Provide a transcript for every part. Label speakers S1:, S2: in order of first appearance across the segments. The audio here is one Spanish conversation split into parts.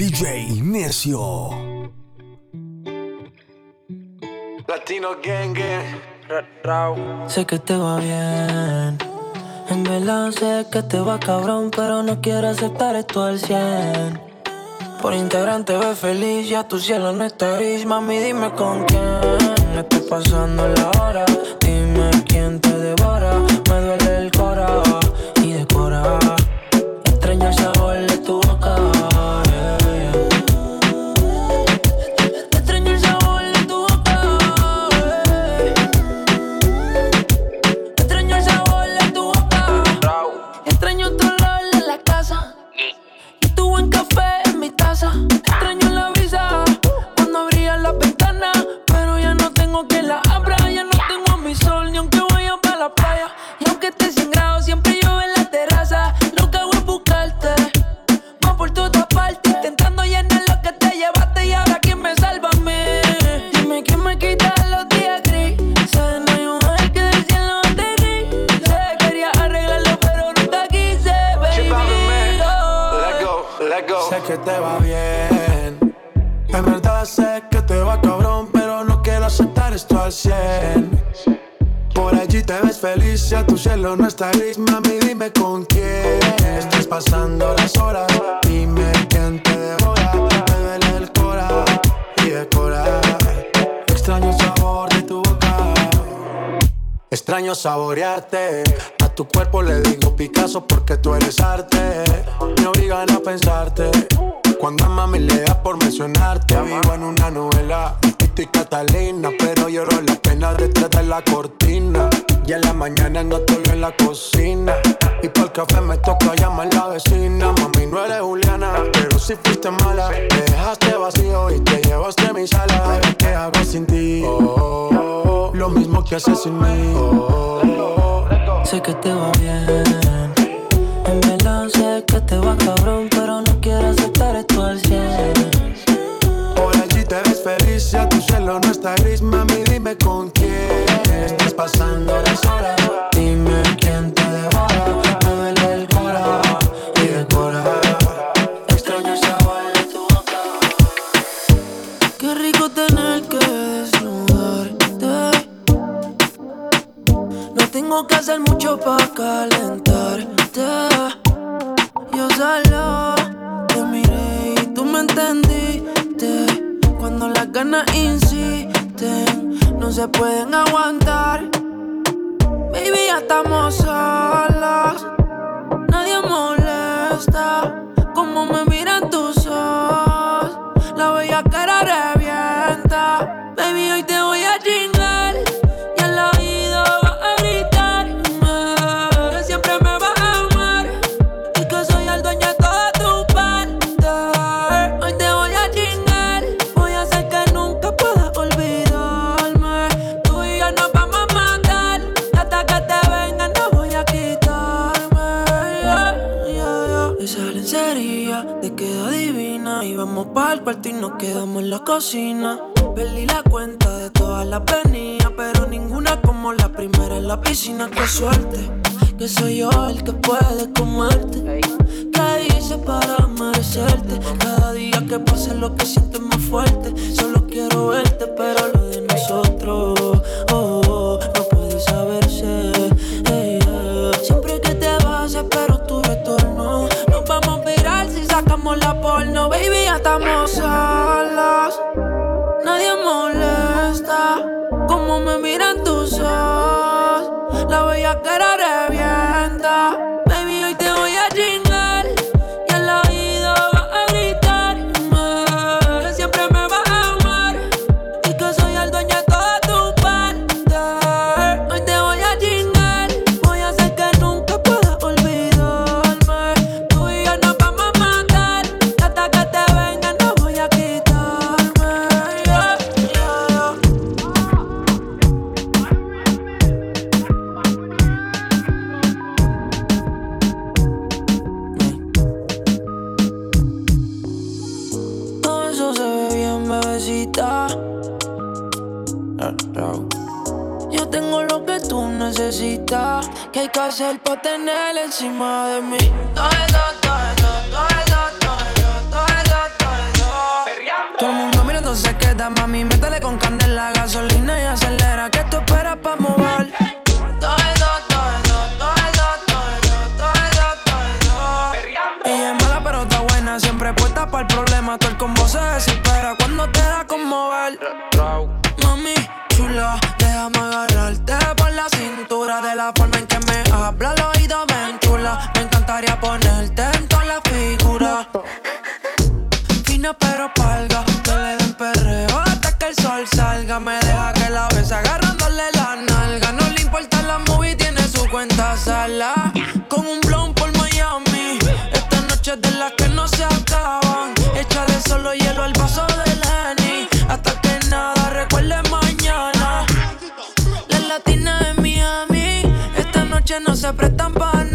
S1: DJ Necio.
S2: Latino Gang Gang.
S3: Sé que te va bien. En verdad sé que te va cabrón, pero no quiero aceptar esto al 100. Por integrante ve feliz, ya tu cielo no está gris. Mami, dime con quién estoy pasando la hora.
S4: Mami, dime con quién estás pasando las horas. Dime quién te devora, me duele el cora y decora. Extraño sabor de tu boca. Extraño saborearte. A tu cuerpo le digo Picasso porque tú eres arte. Me obligan a pensarte. Cuando a mami le da por mencionarte. Vivo en una novela. Tito y Catalina. Pero lloro la pena detrás de la cortina. Y en la mañana no estoy en la cocina. Y por el café me toca llamar a la vecina. Mami, no eres Juliana. Pero si fuiste mala. Me dejaste vacío y te llevaste mi sala. ¿Qué hago sin ti? Oh, lo mismo que haces sin mí. Oh,
S3: Sé que te va bien. En verdad sé que te va cabrón, pero no quiero aceptar esto al 100.
S4: Por allí te ves feliz, ya tu cielo no está gris, mami, Dime quién te devora, me duele el cora y.
S3: Extraño el sabor de tu boca. Qué rico tener que desnudarte. No tengo que hacer mucho para calentarte. Yo solo te miré y tú me entendiste. Cuando las ganas insisten, no se pueden aguantar. Estamos solos. Quedamos en la cocina. Perdí la cuenta de todas las venidas, pero ninguna como la primera en la piscina. Qué suerte, que soy yo el que puede comerte. ¿Qué hice para merecerte? Cada día que pase lo que sientes más fuerte. Solo quiero verte, pero lo de nosotros tener encima
S5: Esta noche no se prestan para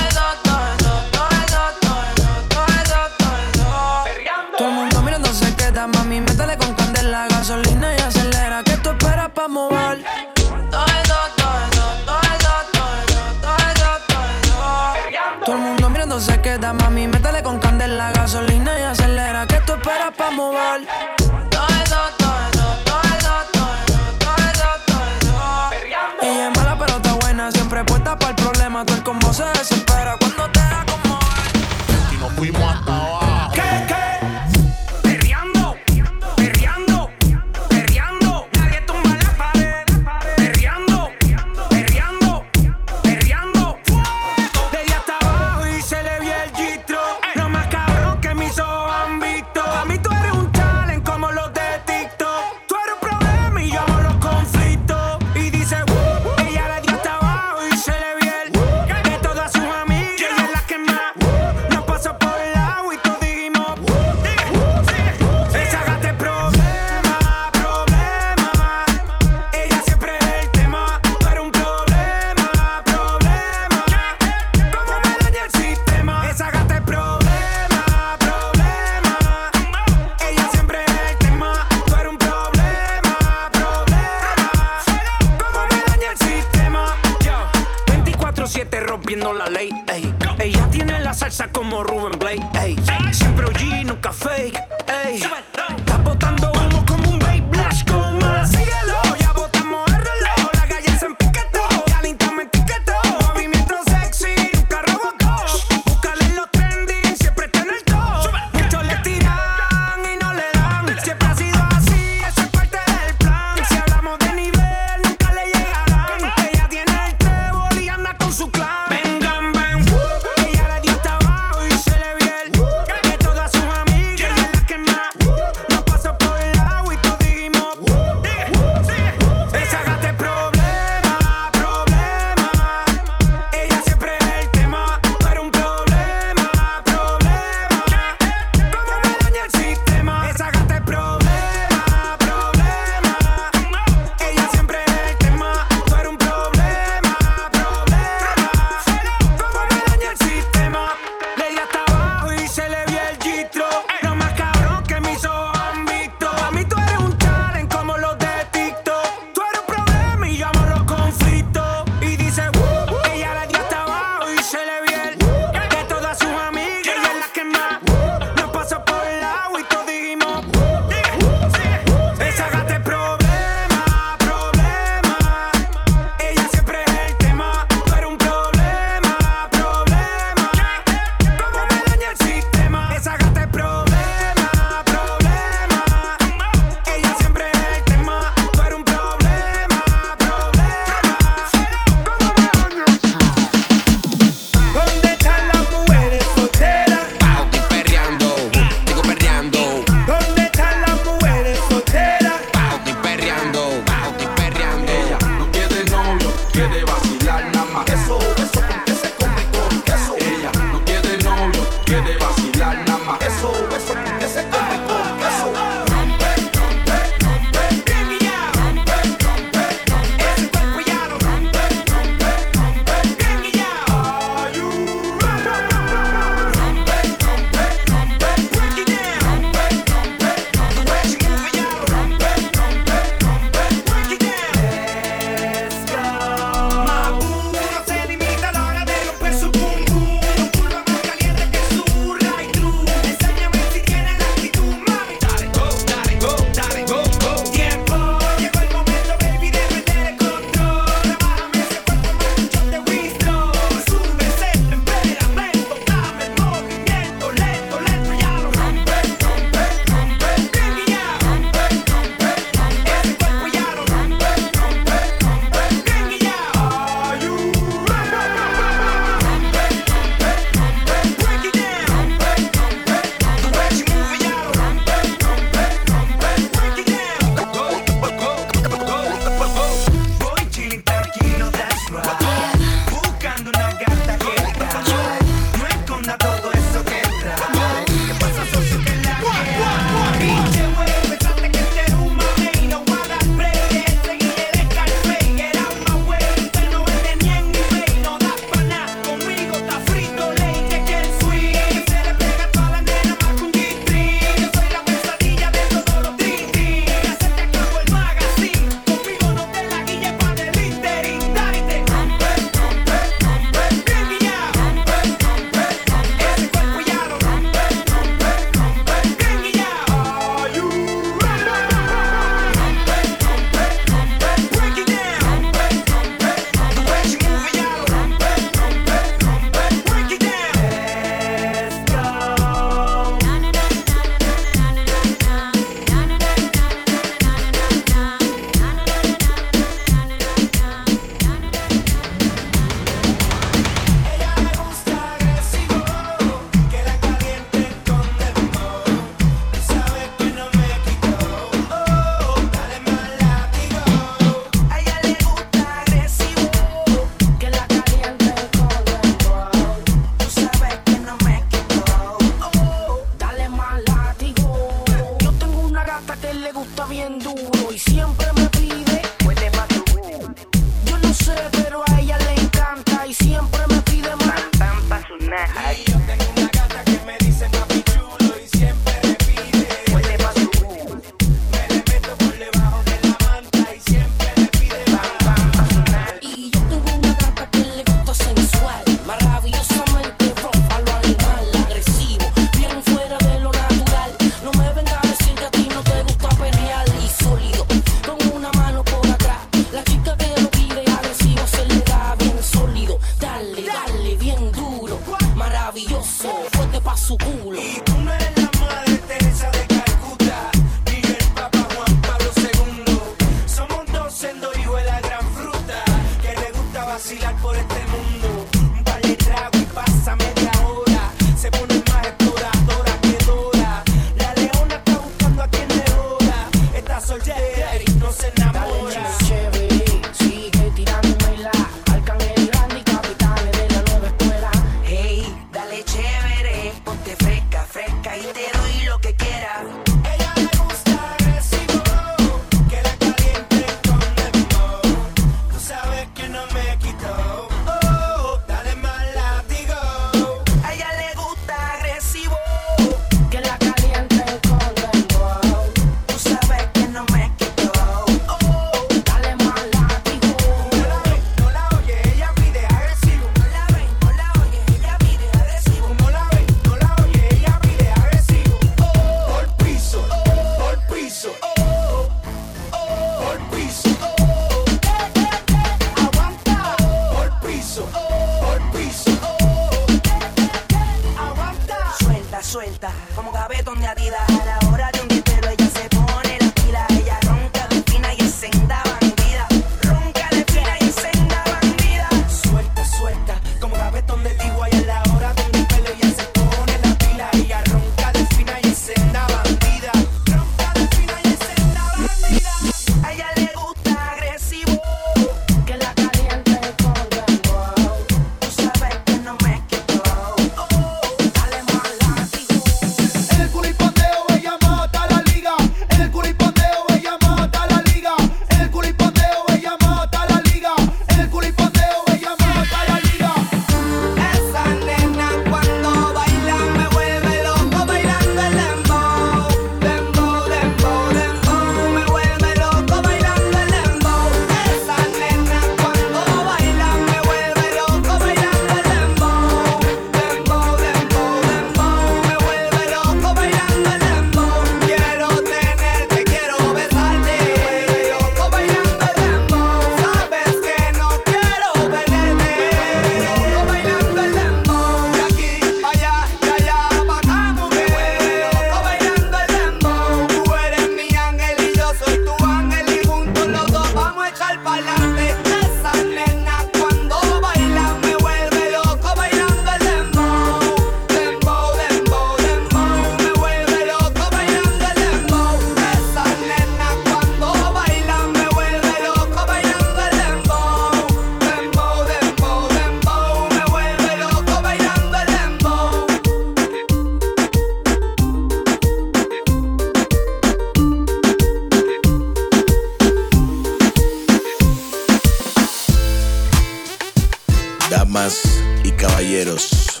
S5: y
S6: caballeros,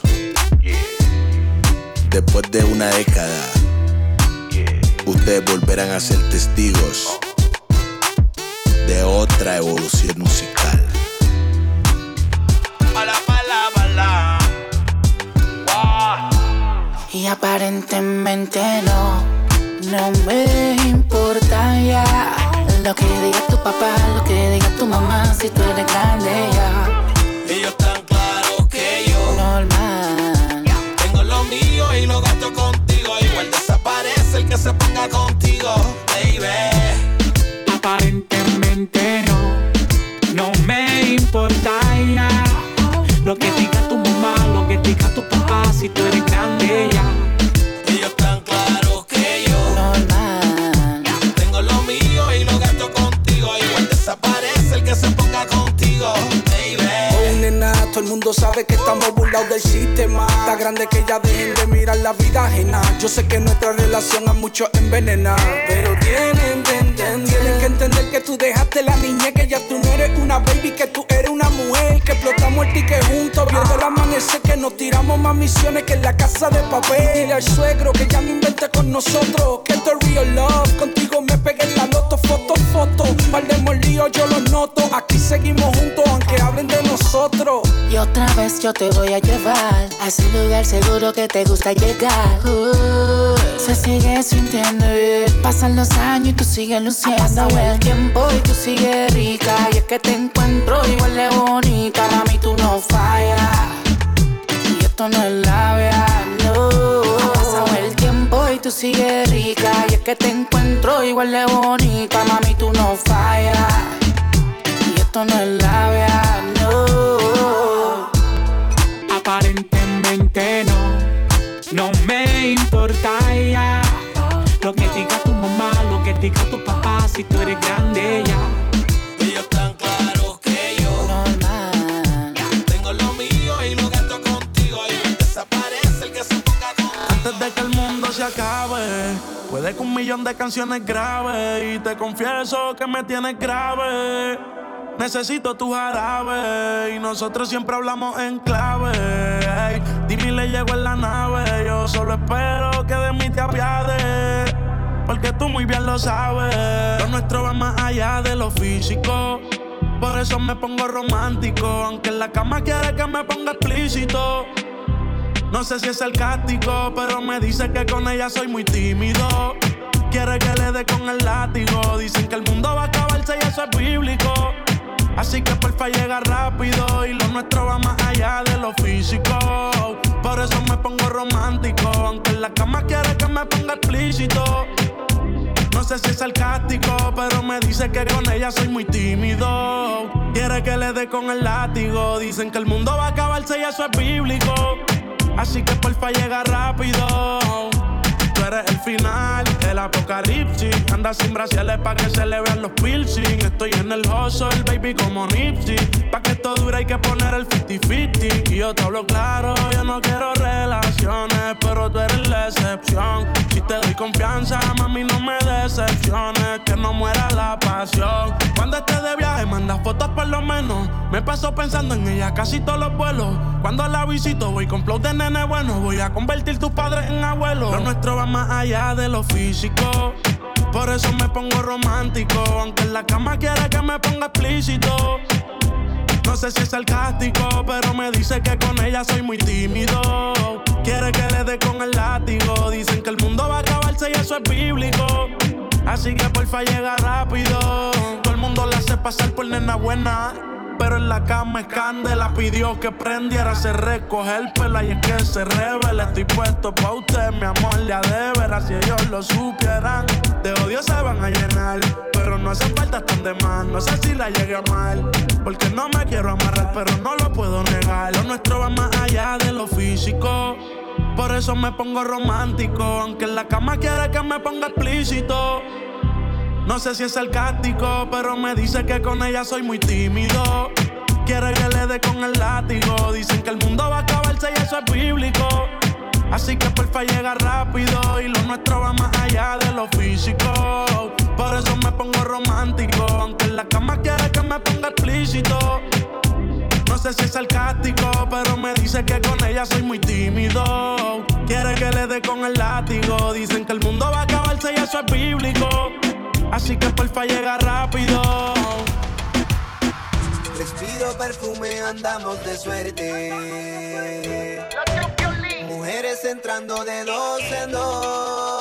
S6: después de una década, ustedes volverán a ser testigos de otra evolución musical.
S7: Y aparentemente no, no me importa ya. Lo que diga tu papá, lo que diga tu mamá Si tú eres grande ya
S8: el que se ponga contigo, baby.
S9: Aparentemente no, no me importa ya Lo que diga tu mamá, lo que diga tu papá Si tú eres
S10: mundo sabe que estamos burlados del sistema. Está grande que ya dejen de mirar la vida ajena. Yo sé que nuestra relación a muchos envenena. Pero tienen, tienen, tienen que entender que tú dejaste la niñez, que ya tú no eres una baby, que tú eres una mujer. Que explotamos el ticket juntos, viendo el amanecer, que nos tiramos más misiones que en la casa de papel. Dile al suegro que ya no invente con nosotros, que esto es real love. Contigo me pegué en la loto, foto, foto. Par de yo los noto. Aquí seguimos juntos, aunque hablen de
S7: Y otra vez yo te voy a llevar a ese lugar seguro que te gusta llegar. Uh, se sigue sintiendo bien. Pasan los años y tú sigues luciendo. Ha pasado el tiempo y tú sigues rica. Y es que te encuentro igual de bonita. Mami, tú no fallas. Y esto no es labia, no. Ha pasado el tiempo y tú sigues rica. Y es que te encuentro igual de bonita. Mami, tú no fallas. Y esto no es labia, no.
S11: No
S9: me importa ya lo que diga tu mamá, lo que diga tu papá. Si tú eres grande, ella.
S8: Ellos tan claros que yo.
S7: No, mamá.
S8: Tengo lo mío y lo que contigo. Ahí desaparece el que se toca.
S11: Antes de que el mundo se acabe, puede que un millón de canciones graves. Y te confieso que me tienes grave. Necesito tu jarabe y nosotros siempre hablamos en clave. Ey, dime le llego en la nave. Yo solo espero que de mí te apiades. Porque tú muy bien lo sabes. Lo nuestro va más allá de lo físico. Por eso me pongo romántico. Aunque en la cama quiere que me ponga explícito. No sé si es sarcástico, pero me dice que con ella soy muy tímido. Quiere que le dé con el látigo. Dicen que el mundo va a acabarse y eso es bíblico. Así que porfa llega rápido y lo nuestro va más allá de lo físico. Por eso me pongo romántico, aunque en la cama quiere que me ponga explícito. No sé si es sarcástico, pero me dice que con ella soy muy tímido. Quiere que le dé con el látigo. Dicen que el mundo va a acabarse y eso es bíblico. Así que porfa llega rápido. Eres el final, el apocalipsis. Anda sin braciales pa' que se le vean los piercing. Estoy en el hustle, baby, como Nipsey. Pa' que esto dure hay que poner el 50-50. Y yo te hablo claro, yo no quiero relaciones, pero tú eres la excepción. Si te doy confianza, mami, no me decepciones. Que no muera la pasión. Cuando estés de viaje, manda fotos por lo menos. Me paso pensando en ella casi todos los vuelos. Cuando la visito, voy con flow de nene bueno. Voy a convertir tus padres en abuelos. Lo nuestro va más allá de lo físico. Por eso me pongo romántico. Aunque en la cama quiere que me ponga explícito. No sé si es sarcástico, pero me dice que con ella soy muy tímido. Quiere que le dé con el látigo. Dicen que el mundo va a acabarse y eso es bíblico. Así que porfa llega rápido. Todo el mundo la hace pasar por nena buena. Pero en la cama es candela, pidió que prendiera, se recoge el pelo y es que se revela. Estoy puesto pa' usted, mi amor, ya de veras, si ellos lo supieran. De odio se van a llenar, no hace falta tan de más. No sé si la llegué a mal, porque no me quiero amarrar, pero no lo puedo negar. Lo nuestro va más allá de lo físico. Por eso me pongo romántico, aunque en la cama quiere que me ponga explícito. No sé si es sarcástico, pero me dice que con ella soy muy tímido. Quiere que le dé con el látigo. Dicen que el mundo va a acabarse y eso es bíblico. Así que porfa llega rápido y lo nuestro va más allá de lo físico. Por eso me pongo romántico, aunque en la cama quiere que me ponga explícito. No sé si es sarcástico, pero me dice que con ella soy muy tímido. Quiere que le dé con el látigo. Dicen que el mundo va a acabarse y eso es bíblico. Así que porfa llega rápido.
S12: Respiro perfume, andamos de suerte. Mujeres entrando de dos en dos.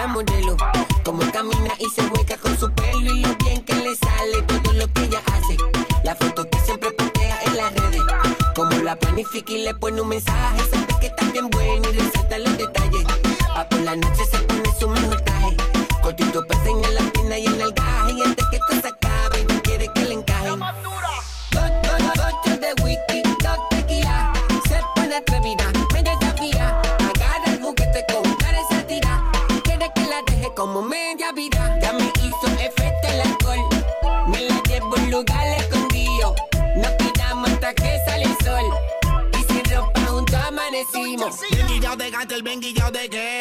S13: La modelo, como camina y se hueca con su pelo y lo bien que le sale todo lo que ella hace. La foto que siempre postea en las redes, como la planifica y le pone un mensaje, sabe que está bien buena y resalta los detalles. A por la noche se pone su mejor traje, cortito para enseñar la pierna y el algaje el
S14: ben de qué.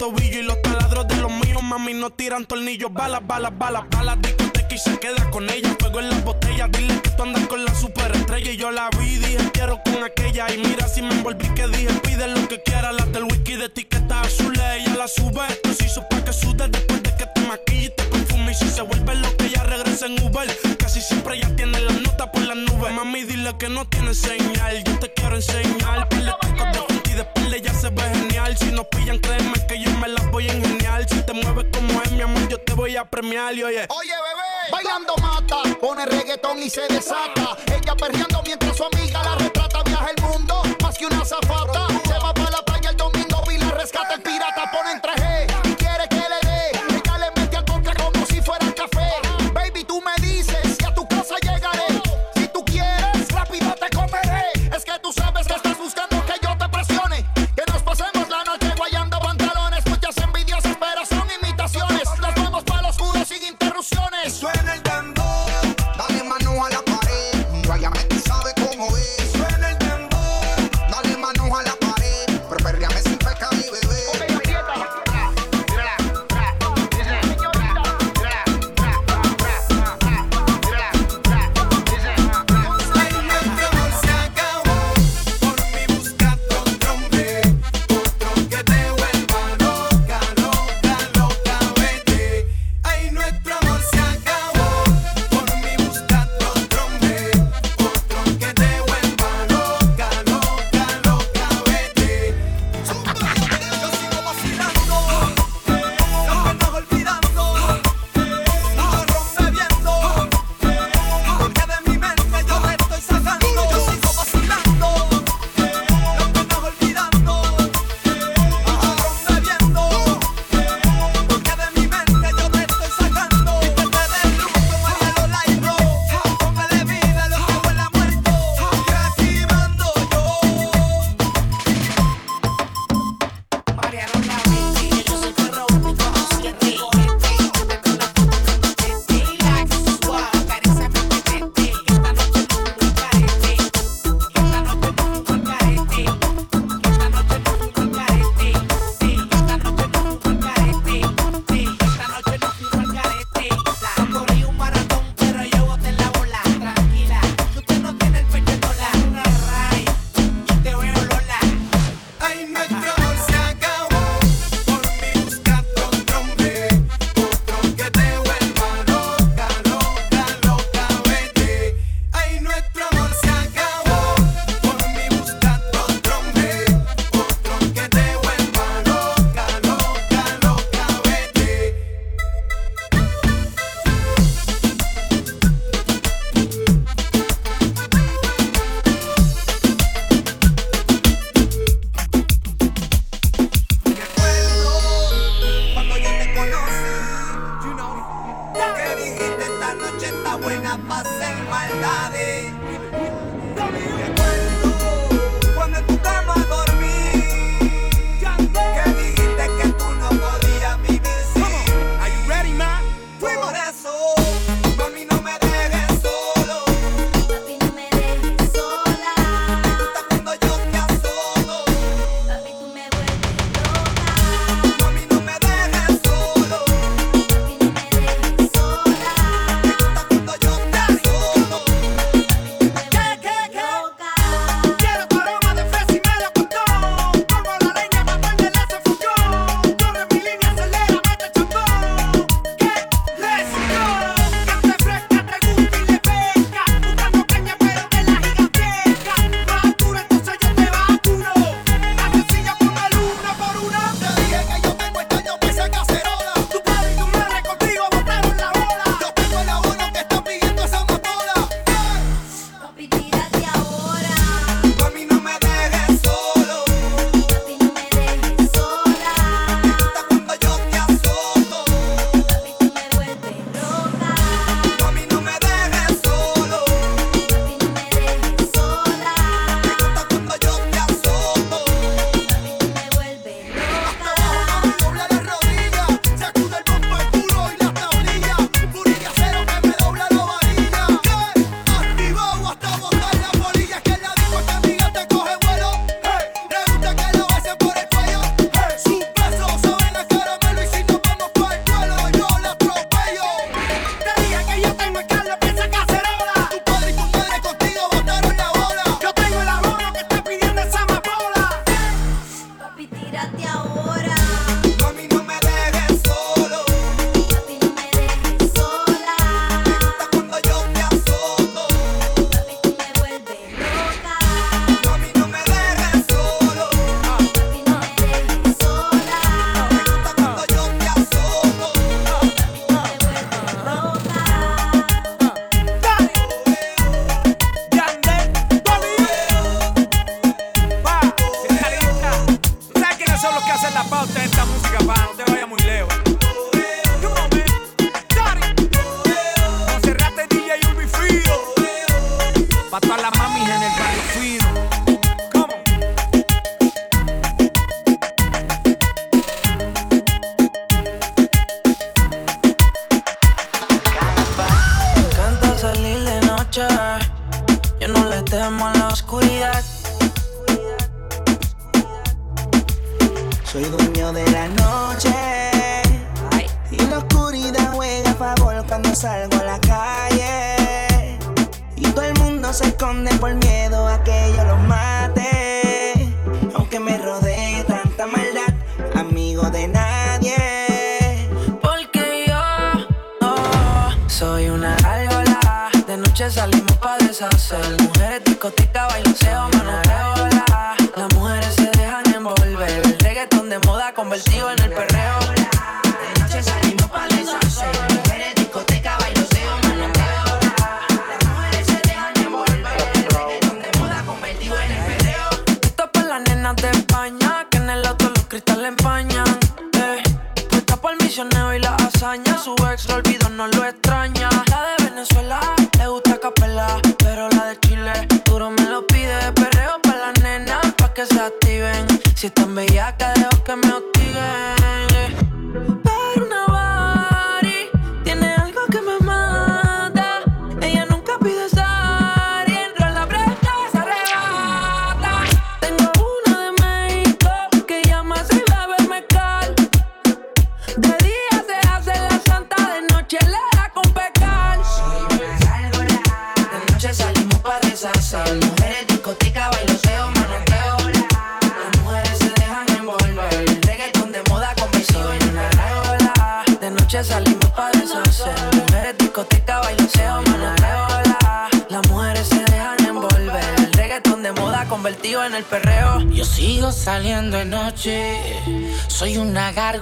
S11: tobillo y los taladros de los míos. Mami, no tiran tornillos, balas, balas, balas, balas. Discoteca y se queda con ella. Fuego en las botellas, dile que tú andas con la superestrella. Y yo la vi, dije quiero con aquella. Y mira si me envolví que dije pide lo que quiera la del whisky de etiqueta azul, ella la sube. Esto se hizo para que sude después de que te maquille y te perfume. Y si se vuelve lo que ella regresa en Uber. Casi siempre ella tiene la nota por las nubes. Mami, dile que no tiene señal. Yo te quiero enseñar. Pile de ya se ve genial. Si nos pillan, créeme que yo me las voy a ingeniar. Si te mueves como es, mi amor, yo te voy a premiar. Y oye,
S15: oye, bebé, bailando mata, pone reggaetón y se desata. Ella perreando mientras su amiga la retrata, viaja el mundo, más que una zafata. Mato a la
S16: mami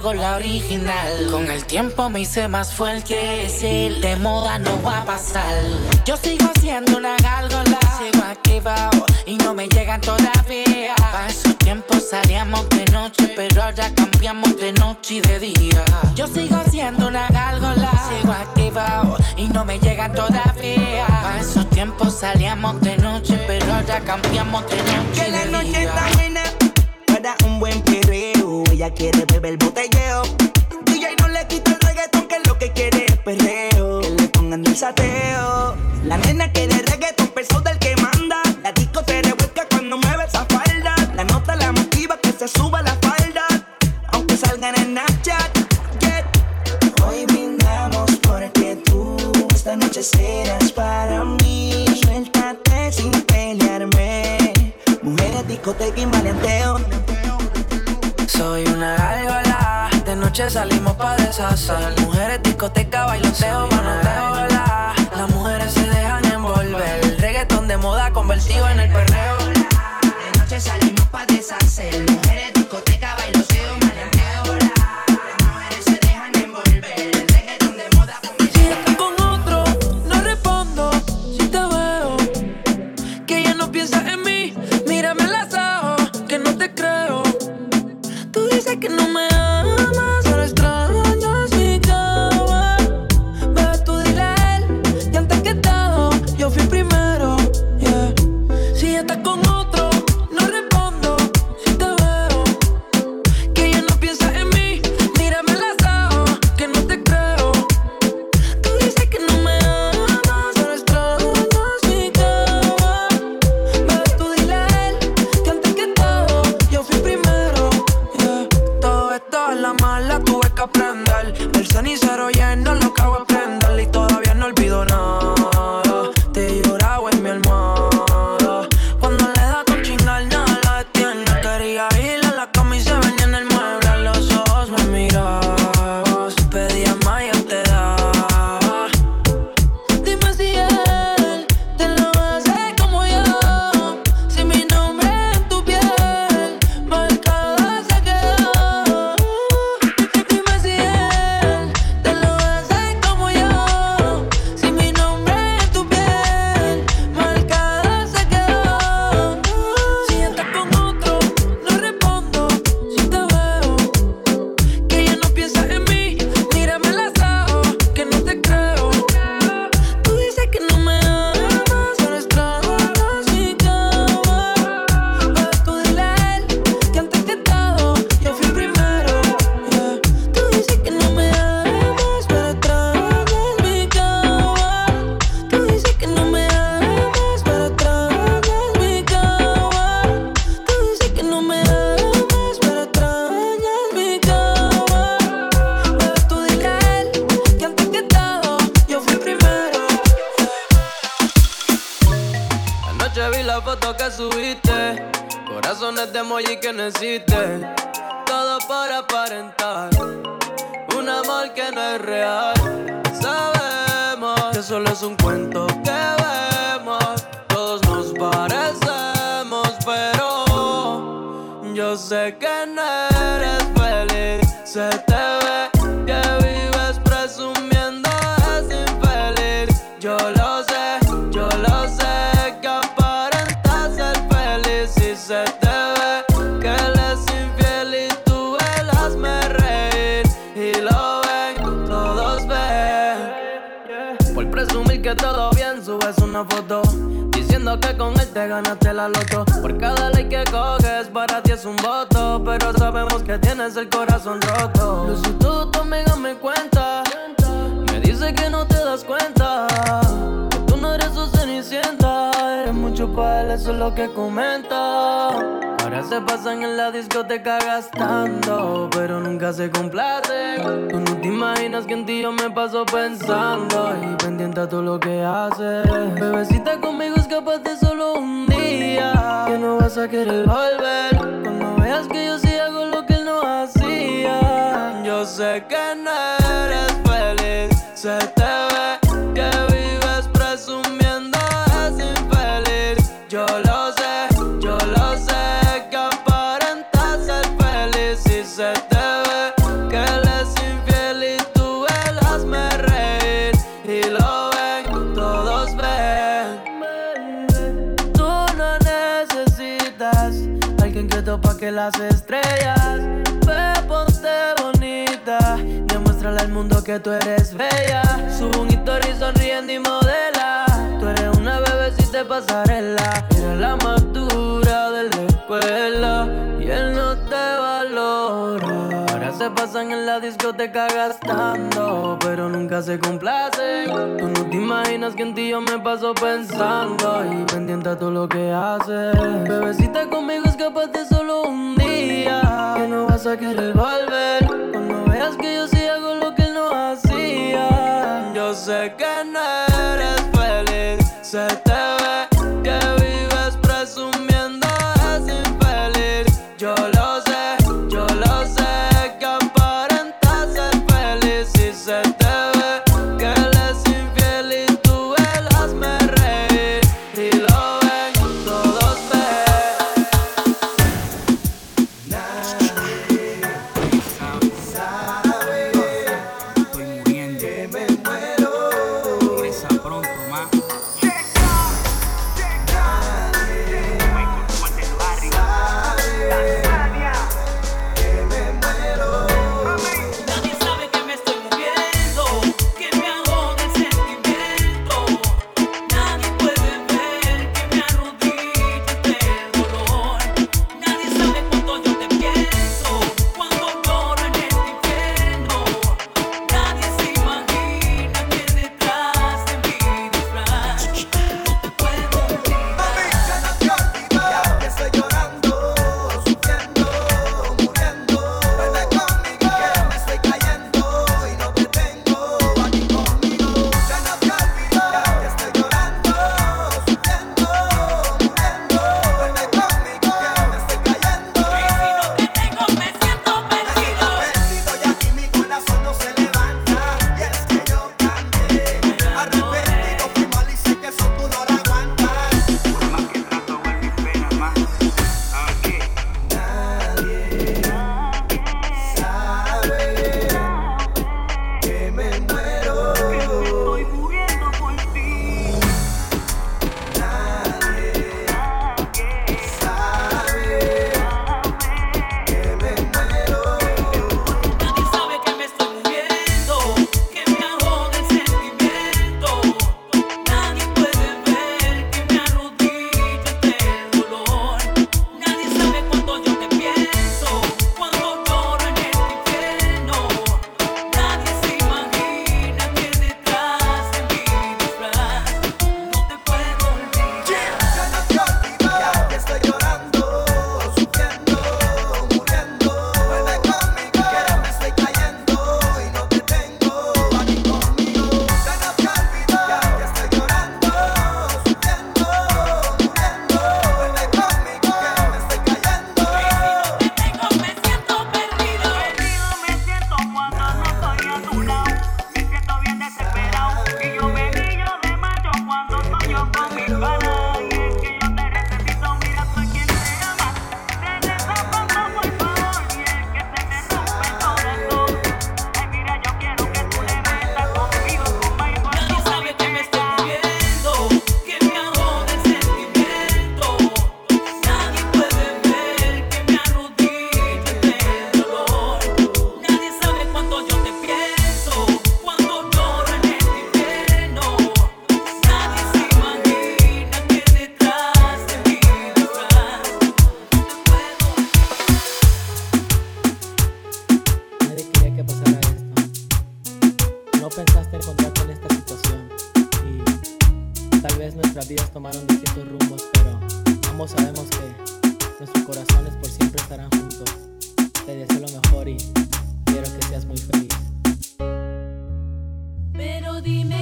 S17: la
S7: original. Con el tiempo me hice más fuerte. Si de moda no va a pasar. Yo sigo siendo una gárgola. Sigo activado y no me llegan todavía. Pa' esos tiempos salíamos de noche, pero ahora cambiamos de noche y de día. Yo sigo siendo una gárgola. Sigo activado y no me llegan todavía. Pa' esos tiempos salíamos de noche, pero ahora cambiamos de noche.
S18: Que y
S7: de la
S18: noche
S7: día.
S18: está buena ella quiere beber botelleo. DJ no le quita el reggaetón, que es lo que quiere es perreo. Que le pongan el sateo. La nena quiere reggaetón, peso del que manda. La disco se revuelca cuando mueve esa falda. La nota la motiva que se suba la falda. Aunque salgan en Snapchat. Yeah. Hoy brindamos porque tú esta noche serás
S3: salimos pa' deshacer. Mujeres, discoteca, bailoteo, manoteo,
S19: yo sé que no eres feliz. Se te ve Diciendo que con él te ganaste la loto. Por cada like que coges para ti es un voto. Pero sabemos que tienes el corazón roto. Lucy, tú, tu amiga me cuenta. Me dice que no te das cuenta. Que tú no eres su cenicienta. Eres mucho para él, eso es lo que comenta Ahora se pasan en la discoteca gastando Pero nunca se complacen Tú no te imaginas que en ti yo me paso pensando Y pendiente a todo lo que haces. Bebecita conmigo escapaste solo un día Que no vas a querer volver. Cuando veas que yo sí hago lo que él no hacía Yo sé que no eres feliz Se topa que las estrellas. Ve, ponte bonita. Demuéstrale al mundo que tú eres bella. Sube un story sonriendo y modela. Tú eres una bebecita de pasarela. Eres la más de la escuela. Y él no te valora. Ahora se pasan en la discoteca gastando. Pero nunca se complacen. Tú no te imaginas que en ti yo me paso pensando. Y pendiente a todo lo que haces. Bebecita conmigo escapaste solo un día. Que no vas a querer volver. Cuando veas que yo sí hago lo que él no hacía. Yo sé que no feliz.
S20: dime.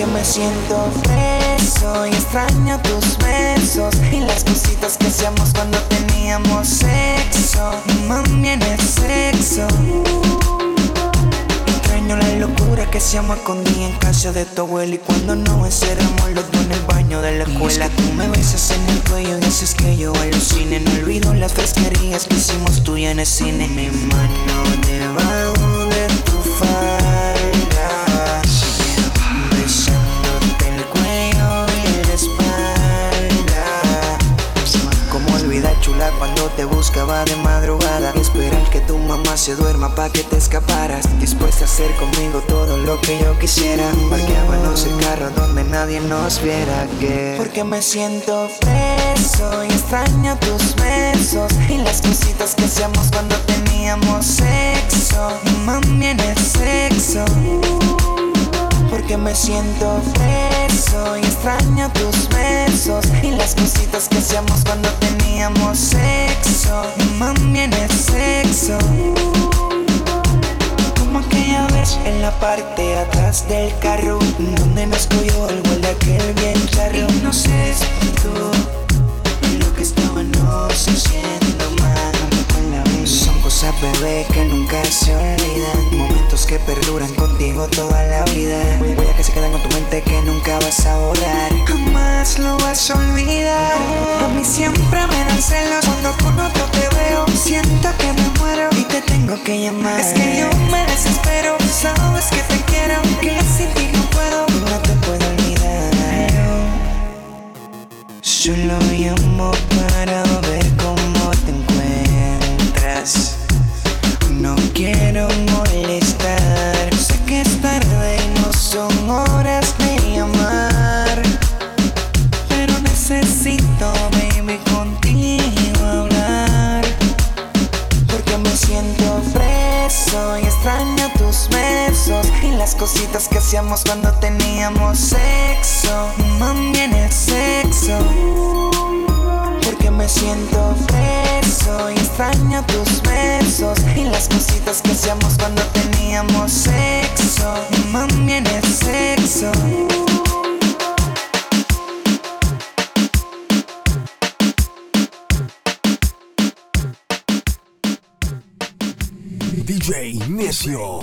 S20: que
S21: me
S18: siento preso y extraño tus besos y las cositas que hacíamos cuando teníamos sexo. Mami en el sexo. Extraño la locura que hacíamos escondida en casa de tu abuela y cuando nos encerramos los dos en el baño de la escuela. Es que tú me besas en el cuello y haces que yo alucine. No olvido las fresquerías que hicimos tú y en el cine. Mi mano de Cuando te buscaba de madrugada. Esperar que tu mamá se duerma pa' que te escaparas. Dispuesta a hacer conmigo todo lo que yo quisiera. Parqueábamos el carro donde nadie nos viera. Que Porque me siento preso y extraño tus besos. Y las cositas que hacíamos cuando teníamos sexo. Mami en el sexo. Porque me siento preso y extraño tus besos y las cositas que hacíamos cuando teníamos sexo. Mami, en el sexo. Como aquella vez en la parte de atrás del carro Donde nos cogió el gol de aquel bien charro Y no sé tú lo que estábamos haciendo mal cosas bebé que nunca se olvidan Momentos que perduran contigo toda la vida. Huellas que se quedan con tu mente que nunca vas a borrar. Jamás lo vas a olvidar. A mí siempre me dan celos cuando con otro te veo. Siento que me muero y te tengo que llamar. Es que yo me desespero, sabes que te quiero Que sin ti no puedo, no te puedo olvidar. Solo llamo para ver cómo te encuentras. No quiero molestar. Sé que es tarde y no son horas de llamar. Pero necesito, baby, contigo hablar. Porque me siento preso y extraño tus besos y las cositas que hacíamos cuando teníamos sexo. Mami, en el sexo. Me siento preso y extraño tus besos y las cositas que hacíamos cuando teníamos sexo. Mami, en el sexo.
S4: DJ Necio.